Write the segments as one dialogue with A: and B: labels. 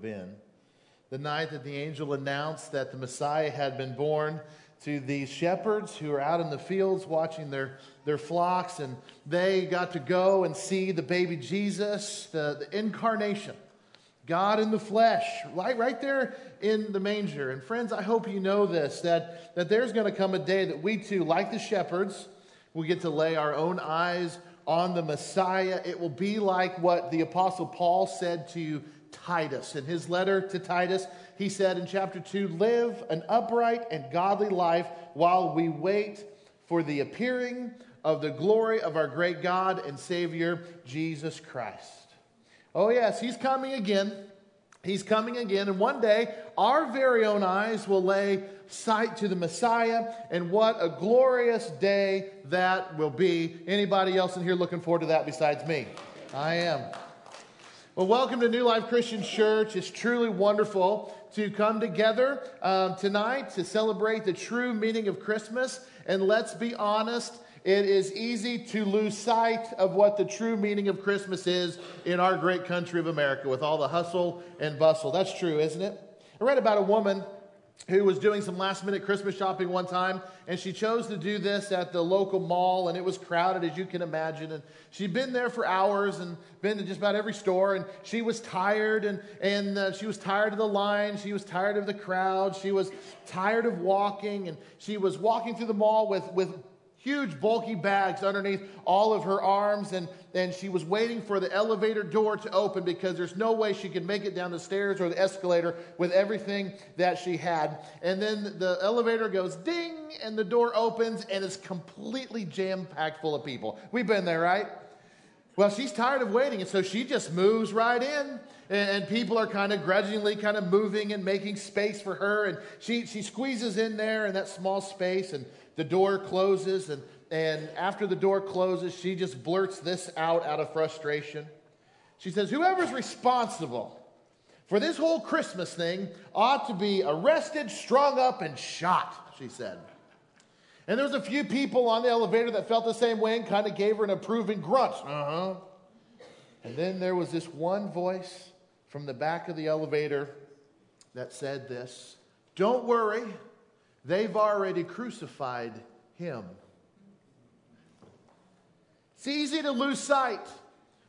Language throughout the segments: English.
A: been. The night that the angel announced that the Messiah had been born to these shepherds who were out in the fields watching their, their flocks, and they got to go and see the baby Jesus, the, the incarnation, God in the flesh, right, right there in the manger. And friends, I hope you know this that, that there's going to come a day that we too, like the shepherds, will get to lay our own eyes on the Messiah. It will be like what the Apostle Paul said to Titus. In his letter to Titus, he said in chapter 2 Live an upright and godly life while we wait for the appearing of the glory of our great God and Savior, Jesus Christ. Oh, yes, he's coming again. He's coming again. And one day, our very own eyes will lay sight to the Messiah. And what a glorious day that will be. Anybody else in here looking forward to that besides me? I am. Well, welcome to New Life Christian Church. It's truly wonderful to come together um, tonight to celebrate the true meaning of Christmas. And let's be honest, it is easy to lose sight of what the true meaning of Christmas is in our great country of America with all the hustle and bustle. That's true, isn't it? I read about a woman who was doing some last minute Christmas shopping one time, and she chose to do this at the local mall, and it was crowded, as you can imagine. And she'd been there for hours and been to just about every store, and she was tired, and, and uh, she was tired of the line, she was tired of the crowd, she was tired of walking, and she was walking through the mall with, with huge bulky bags underneath all of her arms and, and she was waiting for the elevator door to open because there's no way she could make it down the stairs or the escalator with everything that she had. And then the elevator goes ding and the door opens and it's completely jam packed full of people. We've been there right? Well she's tired of waiting and so she just moves right in and people are kind of grudgingly kind of moving and making space for her and she, she squeezes in there in that small space and the door closes, and, and after the door closes, she just blurts this out out of frustration. She says, Whoever's responsible for this whole Christmas thing ought to be arrested, strung up, and shot, she said. And there was a few people on the elevator that felt the same way and kind of gave her an approving grunt. Uh huh. And then there was this one voice from the back of the elevator that said this Don't worry, They've already crucified him. It's easy to lose sight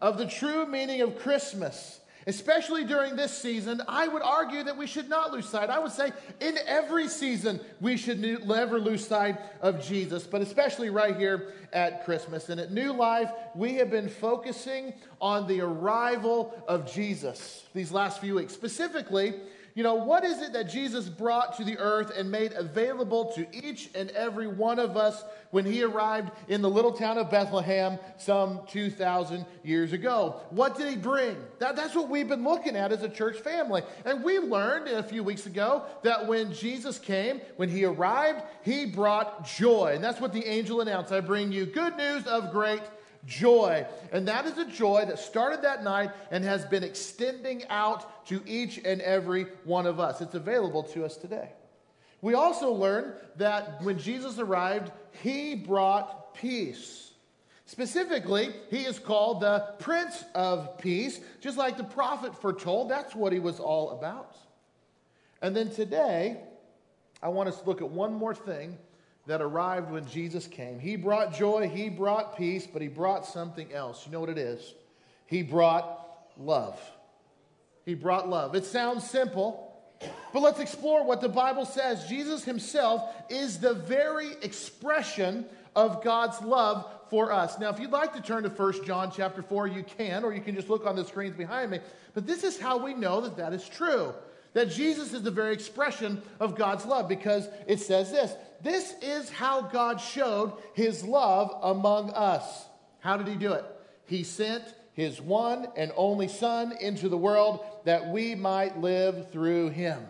A: of the true meaning of Christmas, especially during this season. I would argue that we should not lose sight. I would say in every season we should never lose sight of Jesus, but especially right here at Christmas. And at New Life, we have been focusing on the arrival of Jesus these last few weeks. Specifically, you know, what is it that Jesus brought to the earth and made available to each and every one of us when he arrived in the little town of Bethlehem some 2,000 years ago? What did he bring? That, that's what we've been looking at as a church family. And we learned a few weeks ago that when Jesus came, when he arrived, he brought joy. And that's what the angel announced I bring you good news of great joy. And that is a joy that started that night and has been extending out to each and every one of us. It's available to us today. We also learn that when Jesus arrived, he brought peace. Specifically, he is called the Prince of Peace, just like the prophet foretold. That's what he was all about. And then today, I want us to look at one more thing that arrived when Jesus came. He brought joy, he brought peace, but he brought something else. You know what it is? He brought love. He brought love. It sounds simple, but let's explore what the Bible says. Jesus himself is the very expression of God's love for us. Now, if you'd like to turn to 1 John chapter 4, you can, or you can just look on the screens behind me. But this is how we know that that is true. That Jesus is the very expression of God's love because it says this this is how God showed his love among us. How did he do it? He sent his one and only Son into the world that we might live through him.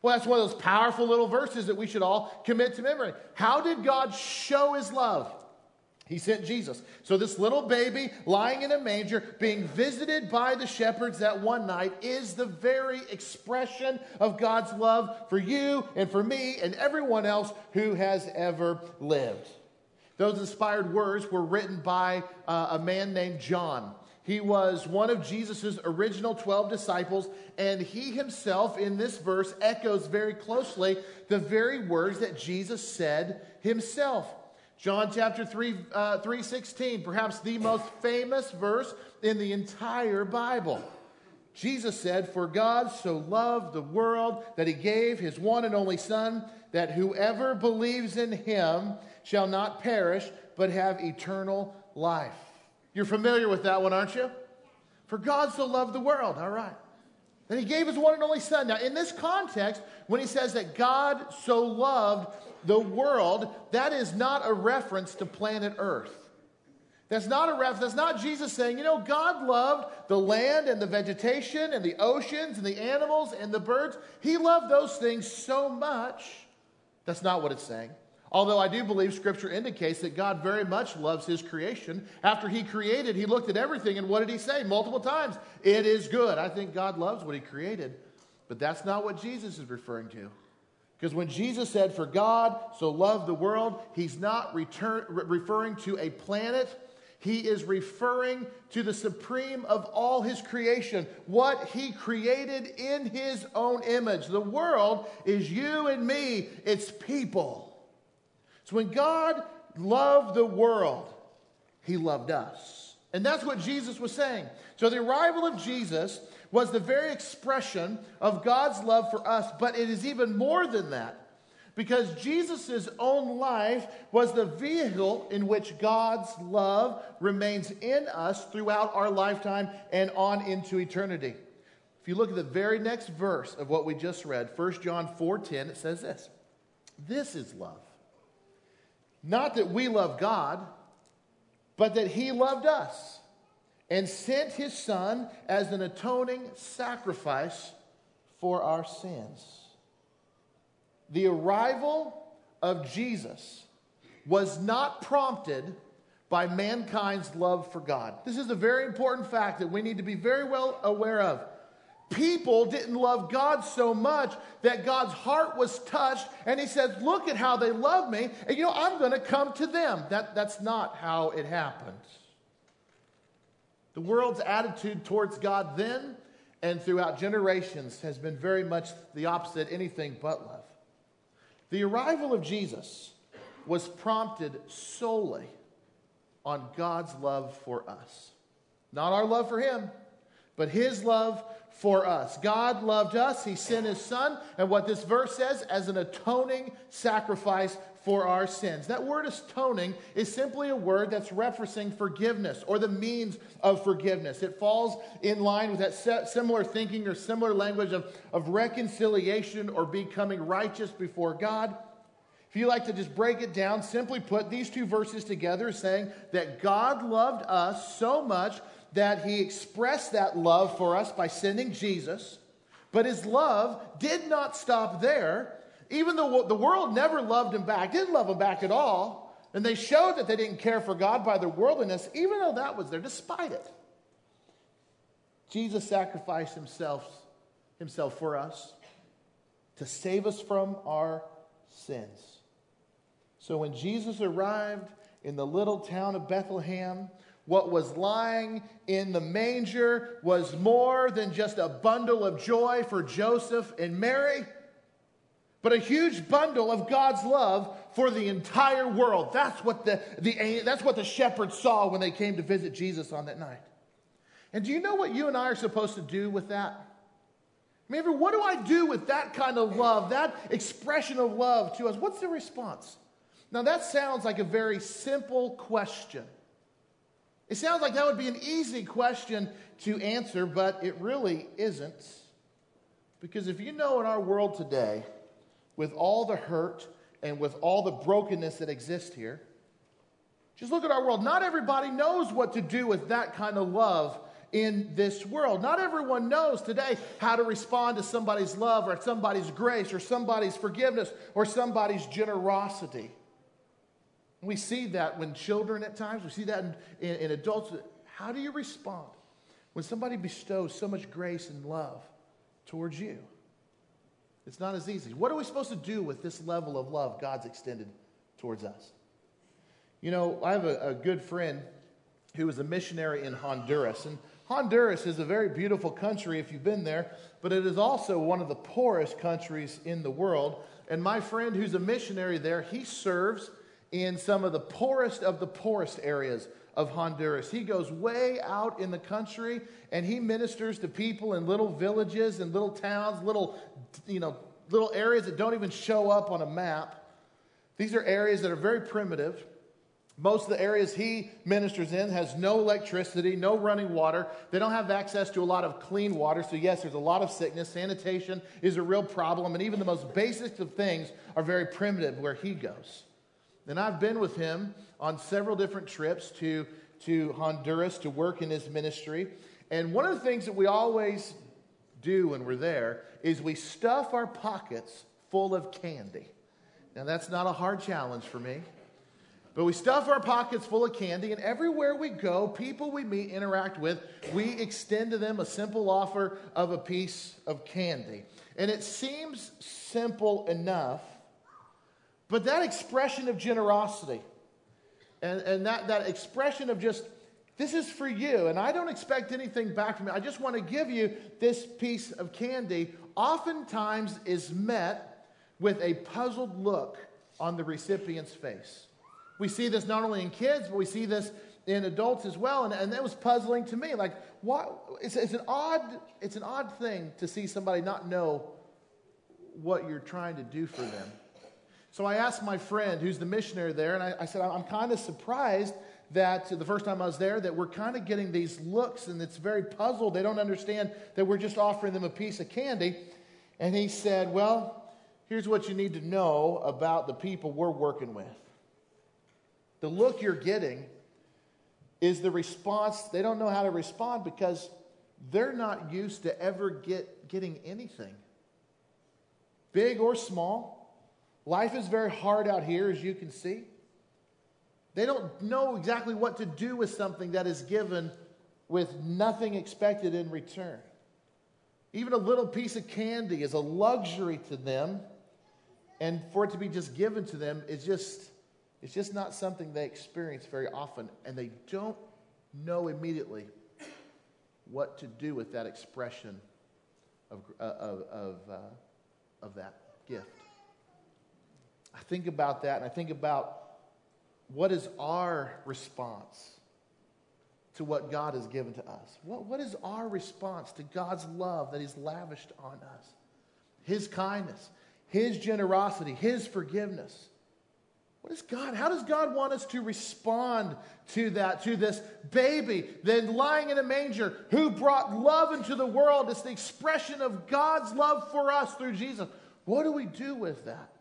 A: Well, that's one of those powerful little verses that we should all commit to memory. How did God show his love? He sent Jesus. So, this little baby lying in a manger, being visited by the shepherds that one night, is the very expression of God's love for you and for me and everyone else who has ever lived. Those inspired words were written by uh, a man named John. He was one of Jesus' original 12 disciples, and he himself, in this verse, echoes very closely the very words that Jesus said himself. John chapter 3, uh, 316, perhaps the most famous verse in the entire Bible. Jesus said, For God so loved the world that he gave his one and only Son, that whoever believes in him shall not perish, but have eternal life. You're familiar with that one, aren't you? For God so loved the world. All right. That he gave his one and only Son. Now, in this context, when he says that God so loved the world, that is not a reference to planet Earth. That's not a reference. That's not Jesus saying, you know, God loved the land and the vegetation and the oceans and the animals and the birds. He loved those things so much. That's not what it's saying. Although I do believe Scripture indicates that God very much loves His creation. After He created, He looked at everything, and what did He say multiple times? It is good. I think God loves what He created. But that's not what Jesus is referring to. Because when Jesus said, For God so loved the world, He's not return, referring to a planet. He is referring to the supreme of all His creation, what He created in His own image. The world is you and me, it's people. So when God loved the world, he loved us. And that's what Jesus was saying. So the arrival of Jesus was the very expression of God's love for us, but it is even more than that. Because Jesus' own life was the vehicle in which God's love remains in us throughout our lifetime and on into eternity. If you look at the very next verse of what we just read, 1 John 4:10, it says this. This is love. Not that we love God, but that He loved us and sent His Son as an atoning sacrifice for our sins. The arrival of Jesus was not prompted by mankind's love for God. This is a very important fact that we need to be very well aware of people didn't love God so much that God's heart was touched, and He says, Look at how they love me, and you know, I'm going to come to them. That, that's not how it happened. The world's attitude towards God then and throughout generations has been very much the opposite, anything but love. The arrival of Jesus was prompted solely on God's love for us. Not our love for Him, but His love for us. God loved us. He sent his son. And what this verse says, as an atoning sacrifice for our sins. That word atoning is simply a word that's referencing forgiveness or the means of forgiveness. It falls in line with that similar thinking or similar language of, of reconciliation or becoming righteous before God. If you like to just break it down, simply put these two verses together saying that God loved us so much that he expressed that love for us by sending Jesus, but his love did not stop there. Even though the world never loved him back, didn't love him back at all, and they showed that they didn't care for God by their worldliness, even though that was there, despite it. Jesus sacrificed himself, himself for us to save us from our sins. So when Jesus arrived in the little town of Bethlehem, what was lying in the manger was more than just a bundle of joy for Joseph and Mary, but a huge bundle of God's love for the entire world. That's what the, the, that's what the shepherds saw when they came to visit Jesus on that night. And do you know what you and I are supposed to do with that? I mean, what do I do with that kind of love, that expression of love to us? What's the response? Now, that sounds like a very simple question. It sounds like that would be an easy question to answer, but it really isn't. Because if you know in our world today, with all the hurt and with all the brokenness that exists here, just look at our world. Not everybody knows what to do with that kind of love in this world. Not everyone knows today how to respond to somebody's love or somebody's grace or somebody's forgiveness or somebody's generosity. We see that when children at times, we see that in, in, in adults. How do you respond when somebody bestows so much grace and love towards you? It's not as easy. What are we supposed to do with this level of love God's extended towards us? You know, I have a, a good friend who was a missionary in Honduras. And Honduras is a very beautiful country if you've been there, but it is also one of the poorest countries in the world. And my friend who's a missionary there, he serves in some of the poorest of the poorest areas of Honduras. He goes way out in the country and he ministers to people in little villages and little towns, little, you know, little areas that don't even show up on a map. These are areas that are very primitive. Most of the areas he ministers in has no electricity, no running water. They don't have access to a lot of clean water. So, yes, there's a lot of sickness. Sanitation is a real problem. And even the most basic of things are very primitive where he goes. And I've been with him on several different trips to, to Honduras to work in his ministry. And one of the things that we always do when we're there is we stuff our pockets full of candy. Now, that's not a hard challenge for me. But we stuff our pockets full of candy, and everywhere we go, people we meet, interact with, we extend to them a simple offer of a piece of candy. And it seems simple enough, but that expression of generosity and, and that, that expression of just, this is for you, and I don't expect anything back from you, I just want to give you this piece of candy, oftentimes is met with a puzzled look on the recipient's face. We see this not only in kids, but we see this in adults as well. And, and that was puzzling to me. Like, what? It's, it's, an odd, it's an odd thing to see somebody not know what you're trying to do for them. So I asked my friend, who's the missionary there, and I, I said, I'm kind of surprised that the first time I was there, that we're kind of getting these looks, and it's very puzzled. They don't understand that we're just offering them a piece of candy. And he said, Well, here's what you need to know about the people we're working with. The look you're getting is the response. They don't know how to respond because they're not used to ever get, getting anything, big or small. Life is very hard out here, as you can see. They don't know exactly what to do with something that is given with nothing expected in return. Even a little piece of candy is a luxury to them, and for it to be just given to them is just it's just not something they experience very often, and they don't know immediately what to do with that expression of, uh, of, uh, of that gift. I think about that and I think about what is our response to what God has given to us? What, what is our response to God's love that He's lavished on us? His kindness, His generosity, His forgiveness. What is God? How does God want us to respond to that, to this baby then lying in a manger who brought love into the world? It's the expression of God's love for us through Jesus. What do we do with that?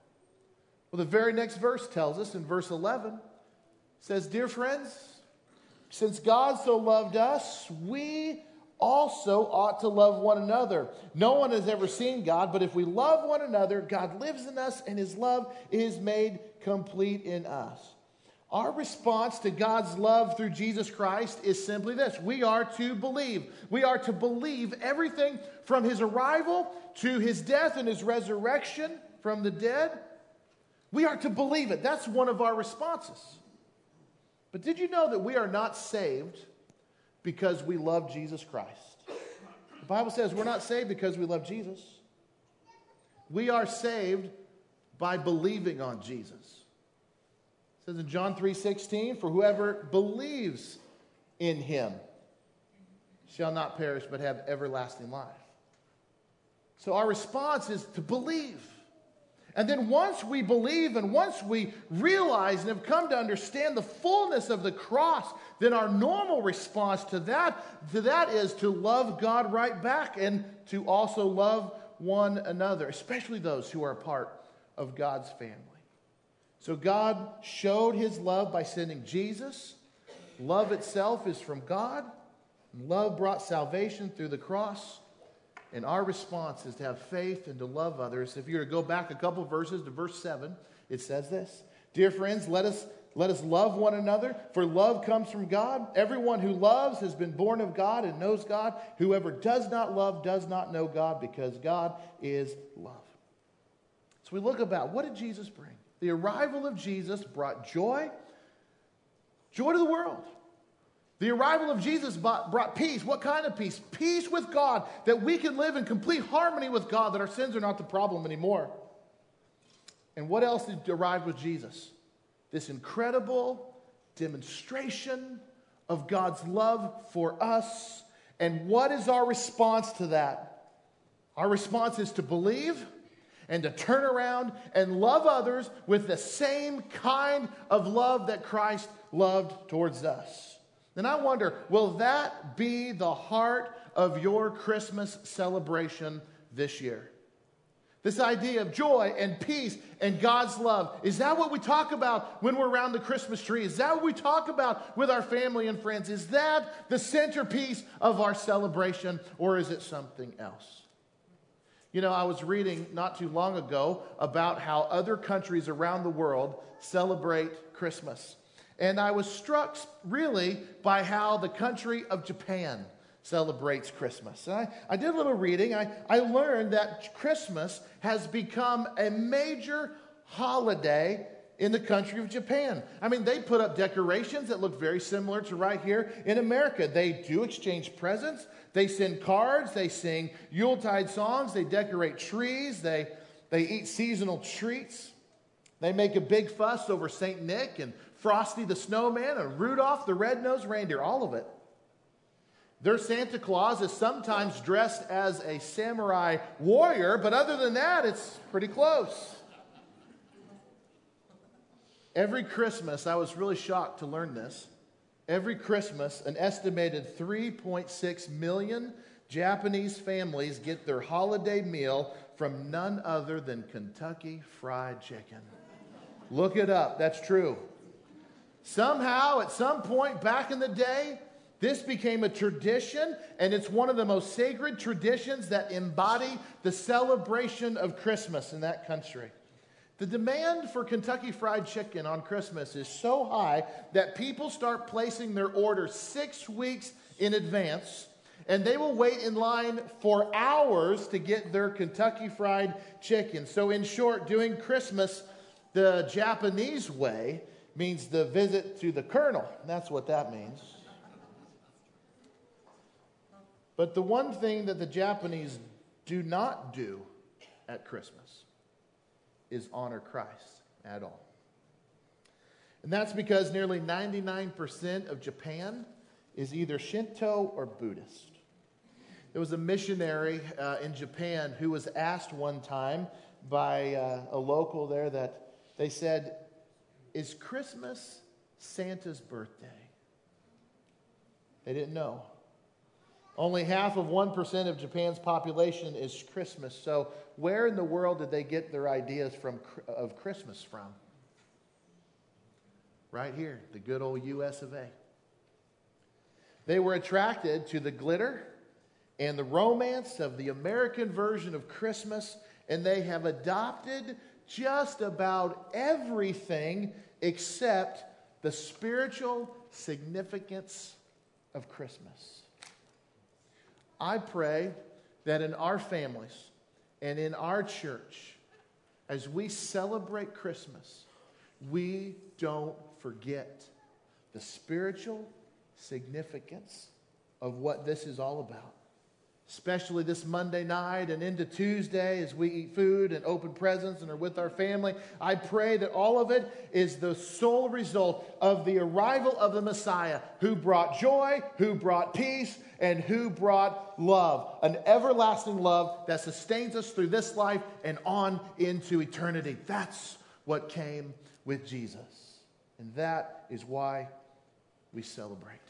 A: Well, the very next verse tells us in verse 11 says, Dear friends, since God so loved us, we also ought to love one another. No one has ever seen God, but if we love one another, God lives in us and his love is made complete in us. Our response to God's love through Jesus Christ is simply this we are to believe. We are to believe everything from his arrival to his death and his resurrection from the dead we are to believe it. That's one of our responses. But did you know that we are not saved because we love Jesus Christ? The Bible says we're not saved because we love Jesus. We are saved by believing on Jesus. It says in John 3:16, for whoever believes in him shall not perish but have everlasting life. So our response is to believe. And then once we believe and once we realize and have come to understand the fullness of the cross, then our normal response to that, to that is to love God right back and to also love one another, especially those who are a part of God's family. So God showed his love by sending Jesus. Love itself is from God. Love brought salvation through the cross. And our response is to have faith and to love others. If you were to go back a couple verses to verse 7, it says this Dear friends, let us, let us love one another, for love comes from God. Everyone who loves has been born of God and knows God. Whoever does not love does not know God, because God is love. So we look about what did Jesus bring? The arrival of Jesus brought joy, joy to the world. The arrival of Jesus brought peace. What kind of peace? Peace with God, that we can live in complete harmony with God, that our sins are not the problem anymore. And what else did arrive with Jesus? This incredible demonstration of God's love for us. And what is our response to that? Our response is to believe and to turn around and love others with the same kind of love that Christ loved towards us. And I wonder, will that be the heart of your Christmas celebration this year? This idea of joy and peace and God's love. Is that what we talk about when we're around the Christmas tree? Is that what we talk about with our family and friends? Is that the centerpiece of our celebration or is it something else? You know, I was reading not too long ago about how other countries around the world celebrate Christmas. And I was struck really by how the country of Japan celebrates Christmas. And I, I did a little reading. I, I learned that Christmas has become a major holiday in the country of Japan. I mean, they put up decorations that look very similar to right here in America. They do exchange presents, they send cards, they sing Yuletide songs, they decorate trees, they, they eat seasonal treats. They make a big fuss over St. Nick and Frosty the Snowman and Rudolph the Red-Nosed Reindeer, all of it. Their Santa Claus is sometimes dressed as a samurai warrior, but other than that, it's pretty close. Every Christmas, I was really shocked to learn this. Every Christmas, an estimated 3.6 million Japanese families get their holiday meal from none other than Kentucky Fried Chicken. Look it up, that's true. Somehow, at some point back in the day, this became a tradition, and it's one of the most sacred traditions that embody the celebration of Christmas in that country. The demand for Kentucky Fried Chicken on Christmas is so high that people start placing their orders six weeks in advance, and they will wait in line for hours to get their Kentucky Fried Chicken. So, in short, doing Christmas the Japanese way means the visit to the colonel. That's what that means. But the one thing that the Japanese do not do at Christmas is honor Christ at all. And that's because nearly 99% of Japan is either Shinto or Buddhist. There was a missionary uh, in Japan who was asked one time by uh, a local there that they said, is Christmas Santa's birthday? They didn't know. Only half of 1% of Japan's population is Christmas. So, where in the world did they get their ideas from, of Christmas from? Right here, the good old US of A. They were attracted to the glitter and the romance of the American version of Christmas, and they have adopted just about everything except the spiritual significance of Christmas. I pray that in our families and in our church, as we celebrate Christmas, we don't forget the spiritual significance of what this is all about especially this Monday night and into Tuesday as we eat food and open presents and are with our family. I pray that all of it is the sole result of the arrival of the Messiah who brought joy, who brought peace, and who brought love. An everlasting love that sustains us through this life and on into eternity. That's what came with Jesus. And that is why we celebrate.